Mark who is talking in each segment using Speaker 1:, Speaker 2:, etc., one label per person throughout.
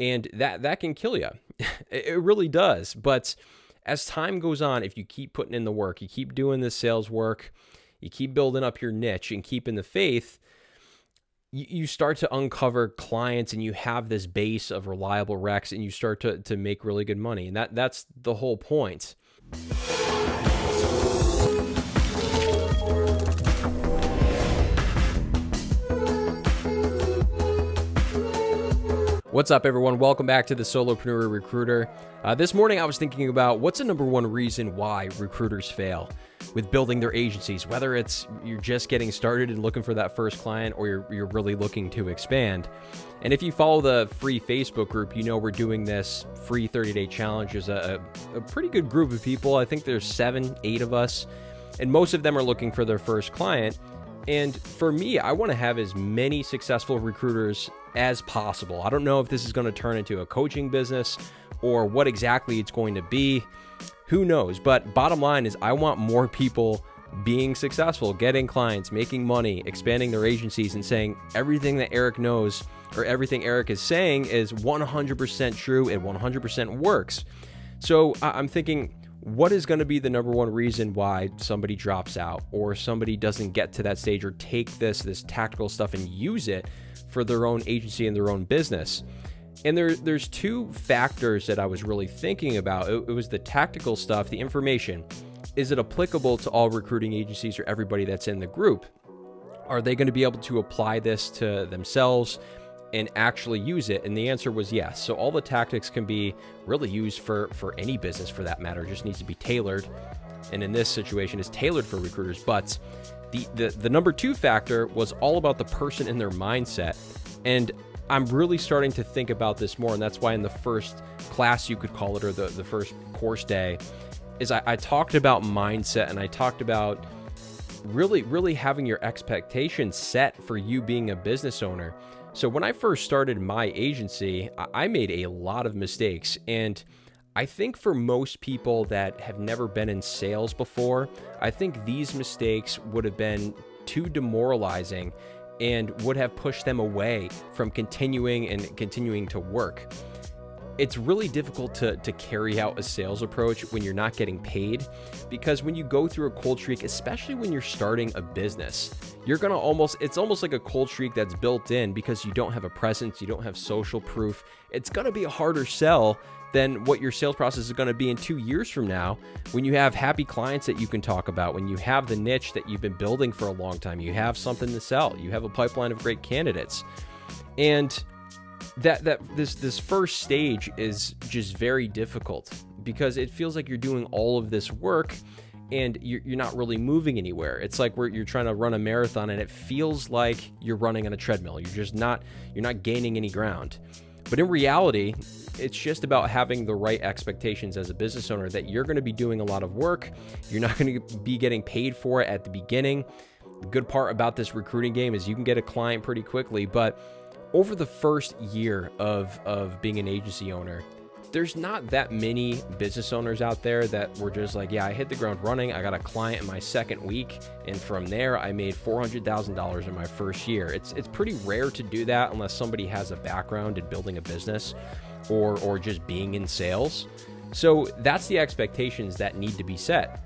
Speaker 1: And that that can kill you. it really does. But as time goes on, if you keep putting in the work, you keep doing this sales work, you keep building up your niche and keeping the faith, you, start to uncover clients and you have this base of reliable recs and you start to, to make really good money. And that that's the whole point. What's up, everyone? Welcome back to the Solopreneur Recruiter. Uh, this morning, I was thinking about what's the number one reason why recruiters fail with building their agencies, whether it's you're just getting started and looking for that first client or you're, you're really looking to expand. And if you follow the free Facebook group, you know we're doing this free 30 day challenge. There's a, a pretty good group of people. I think there's seven, eight of us, and most of them are looking for their first client. And for me, I want to have as many successful recruiters as possible. I don't know if this is going to turn into a coaching business or what exactly it's going to be. Who knows? But bottom line is, I want more people being successful, getting clients, making money, expanding their agencies, and saying everything that Eric knows or everything Eric is saying is 100% true and 100% works. So I'm thinking, what is going to be the number one reason why somebody drops out or somebody doesn't get to that stage or take this this tactical stuff and use it for their own agency and their own business? And there, there's two factors that i was really thinking about. It, it was the tactical stuff the information. Is it applicable to all recruiting agencies or everybody that's in the group? Are they going to be able to apply this to themselves and actually use it? And the answer was yes. So all the tactics can be really used for for any business for that matter. It just needs to be tailored. And in this situation is tailored for recruiters. But the, the the number two factor was all about the person and their mindset. And I'm really starting to think about this more. And that's why in the first class you could call it or the, the first course day is I, I talked about mindset and I talked about really, really having your expectations set for you being a business owner. So when I first started my agency, I made a lot of mistakes. And I think for most people that have never been in sales before, I think these mistakes would have been too demoralizing and would have pushed them away from continuing and continuing to work it's really difficult to, to carry out a sales approach when you're not getting paid because when you go through a cold streak, especially when you're starting a business, you're gonna almost, it's almost like a cold streak that's built in because you don't have a presence, you don't have social proof. It's gonna be a harder sell than what your sales process is to be in two years from now when you have happy clients that you can talk about, when you have the niche that you've been building for a long time, you have something to sell, you have a pipeline of great candidates. And that that this this first stage is just very difficult because it feels like you're doing all of this work and you're, you're not really moving anywhere. It's like where you're trying to run a marathon and it feels like you're running on a treadmill. You're just not you're not gaining any ground. But in reality, it's just about having the right expectations as a business owner that you're going to be doing a lot of work. You're not going to be getting paid for it at the beginning. The good part about this recruiting game is you can get a client pretty quickly, but over the first year of, of being an agency owner, there's not that many business owners out there that were just like, yeah, I hit the ground running. I got a client in my second week, and from there, I made four hundred thousand dollars in my first year. It's it's pretty rare to do that unless somebody has a background in building a business, or or just being in sales. So that's the expectations that need to be set.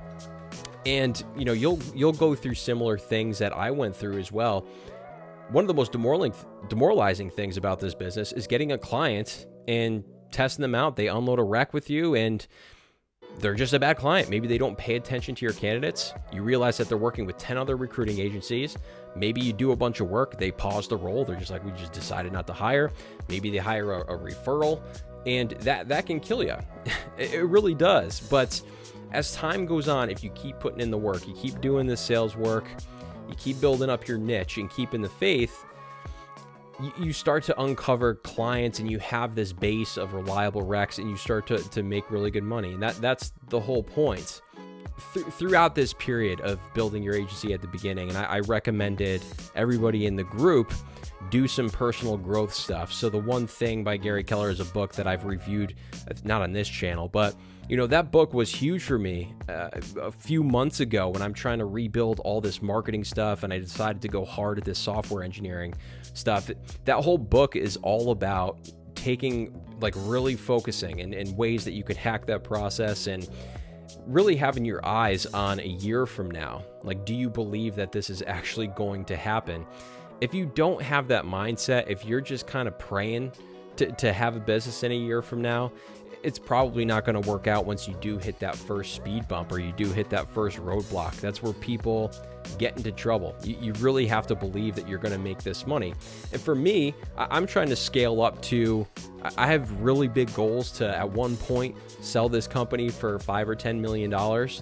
Speaker 1: And you know, you'll you'll go through similar things that I went through as well one of the most demoralizing things about this business is getting a client and testing them out. They unload a rack with you and they're just a bad client. Maybe they don't pay attention to your candidates. You realize that they're working with 10 other recruiting agencies. Maybe you do a bunch of work, they pause the role. They're just like, we just decided not to hire. Maybe they hire a, a referral, and that, that can kill you. it really does. But as time goes on, if you keep putting in the work, you keep doing the sales work, you keep building up your niche and keeping the faith, you, start to uncover clients and you have this base of reliable recs and you start to, to make really good money. And that, that's the whole point. Th- throughout this period of building your agency at the beginning, and I, I recommended everybody in the group do some personal growth stuff. So, The One Thing by Gary Keller is a book that I've reviewed, uh, not on this channel, but you know, that book was huge for me uh, a few months ago when I'm trying to rebuild all this marketing stuff and I decided to go hard at this software engineering stuff. That whole book is all about taking like really focusing and, and ways that you could hack that process and really having your eyes on a year from now. Like, do you believe that this is actually going to happen? If you don't have that mindset, if you're just kind of praying to, to have a business in a year from now, it's probably not going to work out once you do hit that first speed bump or you do hit that first roadblock. That's where people get into trouble. You, you really have to believe that you're going to make this money. And for me, I'm trying to scale up to, I have really big goals to at one point sell this company for five or $10 million.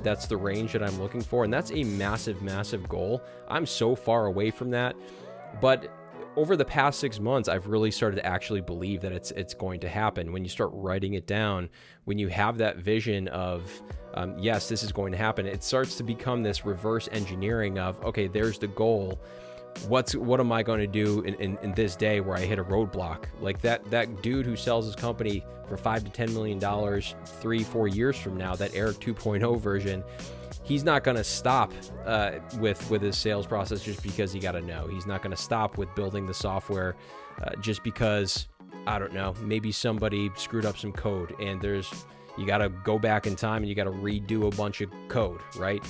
Speaker 1: That's the range that I'm looking for. And that's a massive, massive goal. I'm so far away from that. But over the past six months, I've really started to actually believe that it's it's going to happen. When you start writing it down, when you have that vision of um, yes, this is going to happen, it starts to become this reverse engineering of okay, there's the goal. What's what am I going to do in, in, in this day where I hit a roadblock? Like that that dude who sells his company for five to ten million dollars three four years from now, that Eric 2.0 version he's not going to stop uh, with with his sales process just because he got to know. He's not going to stop with building the software uh, just because I don't know. Maybe somebody screwed up some code, and there's you got to go back in time and you got to redo a bunch of code, right?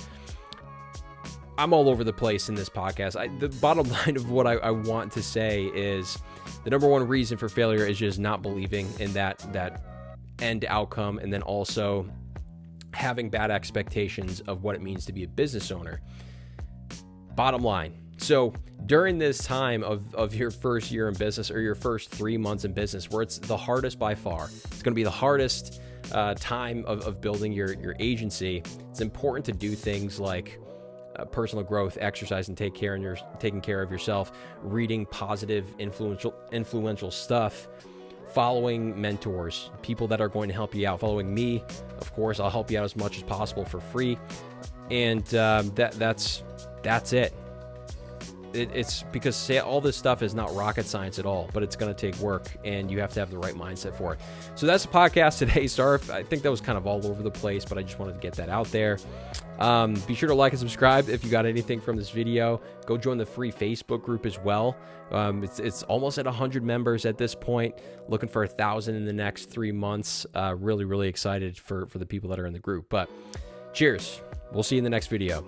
Speaker 1: I'm all over the place in this podcast. I, the bottom line of what I, I want to say is the number one reason for failure is just not believing in that that end outcome, and then also having bad expectations of what it means to be a business owner. Bottom line. So, during this time of, of your first year in business or your first three months in business, where it's the hardest by far, it's going to be the hardest uh, time of, of building your, your agency. It's important to do things like uh, personal growth, exercise, and take care your taking care of yourself, reading positive, influential, influential stuff following mentors, people that are going to help you out. Following me, of course, I'll help you out as much as possible for free, and um, that that's that's it. It. It's because all this stuff is not rocket science at all, but it's going to take work, and you have to have the right mindset for it. So that's the podcast today. Sorry, I think that was kind of all over the place, but I just wanted to get that out there. Um, be sure to like and subscribe if you got anything from this video. Go join the free Facebook group as well. Um, it's, it's almost at 100 members at this point, looking for a thousand in the next three months. Uh, really, really excited for, for the people that are in the group. But cheers. We'll see you in the next video.